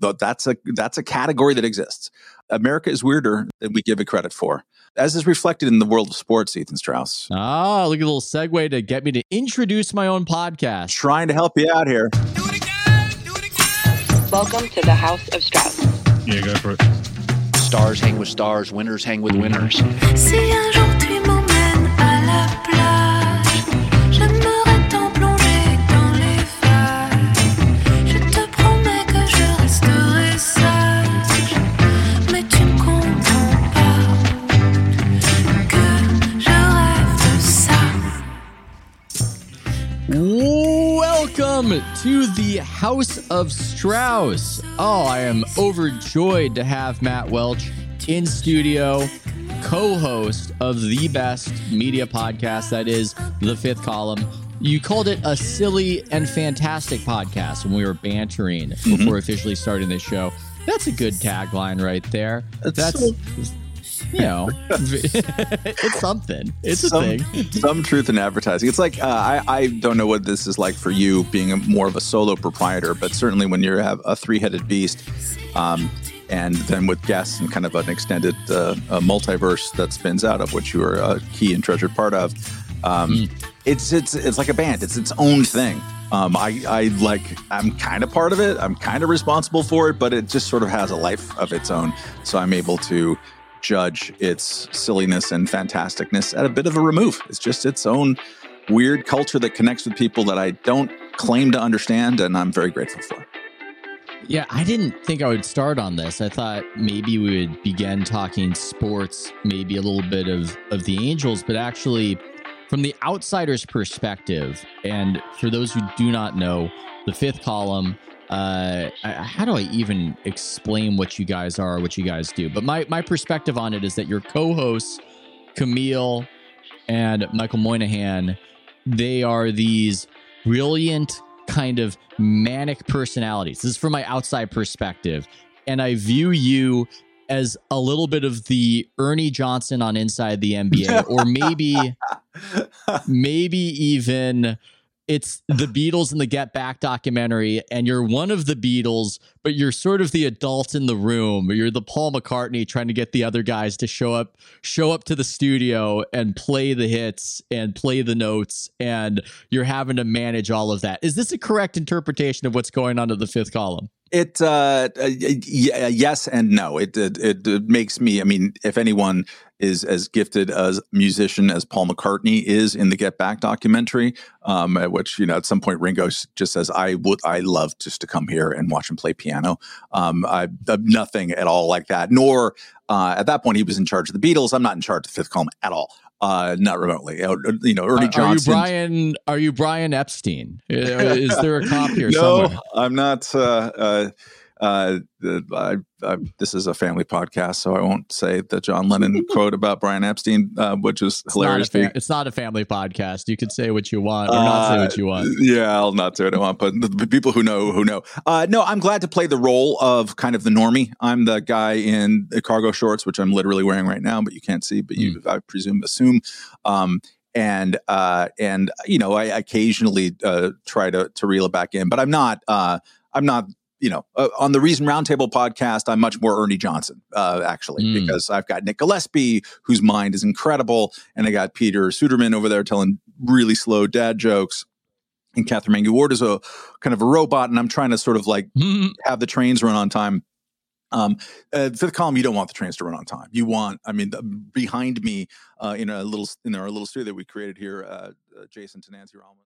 That's a that's a category that exists. America is weirder than we give it credit for, as is reflected in the world of sports. Ethan Strauss. Ah, look at a little segue to get me to introduce my own podcast. Trying to help you out here. Do it again. Do it again. Welcome to the House of Strauss. Yeah, go for it. Stars hang with stars, winners hang with winners. Welcome to the House of Strauss. Oh, I am overjoyed to have Matt Welch in studio, co host of the best media podcast that is The Fifth Column. You called it a silly and fantastic podcast when we were bantering mm-hmm. before officially starting this show. That's a good tagline right there. That's, you know, it's something. It's a some, thing. some truth in advertising. It's like uh, I, I don't know what this is like for you being a, more of a solo proprietor, but certainly when you have a three-headed beast, um, and then with guests and kind of an extended uh, a multiverse that spins out of which you are a key and treasured part of. Um, It's it's it's like a band. It's its own thing. Um, I I like I'm kind of part of it. I'm kind of responsible for it, but it just sort of has a life of its own. So I'm able to judge its silliness and fantasticness at a bit of a remove. It's just its own weird culture that connects with people that I don't claim to understand, and I'm very grateful for. Yeah, I didn't think I would start on this. I thought maybe we would begin talking sports, maybe a little bit of of the Angels, but actually from the outsider's perspective, and for those who do not know, the fifth column. Uh, how do I even explain what you guys are, what you guys do? But my my perspective on it is that your co-hosts, Camille and Michael Moynihan, they are these brilliant kind of manic personalities. This is from my outside perspective. And I view you as a little bit of the Ernie Johnson on Inside the NBA, or maybe, maybe even it's the Beatles in the Get Back documentary, and you're one of the Beatles, but you're sort of the adult in the room. You're the Paul McCartney trying to get the other guys to show up, show up to the studio and play the hits and play the notes, and you're having to manage all of that. Is this a correct interpretation of what's going on at the fifth column? It uh, uh, yes and no. It it it makes me. I mean, if anyone is as gifted as musician as Paul McCartney is in the Get Back documentary, um, at which you know at some point Ringo just says, "I would, I love just to come here and watch him play piano." Um, I I'm nothing at all like that. Nor uh, at that point he was in charge of the Beatles. I'm not in charge of the Fifth Column at all. Uh, not remotely. Uh, You know, Ernie Are- Are you Johnson. Brian? Are you Brian Epstein? Uh, Is there a cop here no, somewhere? I'm not. Uh, uh, uh, the- I, I, this is a family podcast, so I won't say the John Lennon quote about Brian Epstein, uh, which It's not, a hilarious. fa- it's not a family podcast. You can say what you want or not say what you want. Uh, Yeah, I'll not say what I want, but the, the people who know, who know. Uh, no, I'm glad to play the role of kind of the normie. I'm the guy in the cargo shorts, which I'm literally wearing right now, but you can't see, but you, I presume, assume. Um, and uh, and you know, I occasionally uh, try to to reel it back in, but I'm not. Uh, I'm not. You know, uh, on the Reason Roundtable podcast, I'm much more Ernie Johnson, uh, actually, Mm. because I've got Nick Gillespie, whose mind is incredible, and I got Peter Suderman over there telling really slow dad jokes and Katherine Mangu-Ward is a kind of a robot, and I'm trying to sort of like have the trains run on time. Um, uh, fifth column, you don't want the trains to run on time. You want, I mean, the, behind me uh, in a little in our little studio that we created here, uh, uh, Jason Tenancy Rallman.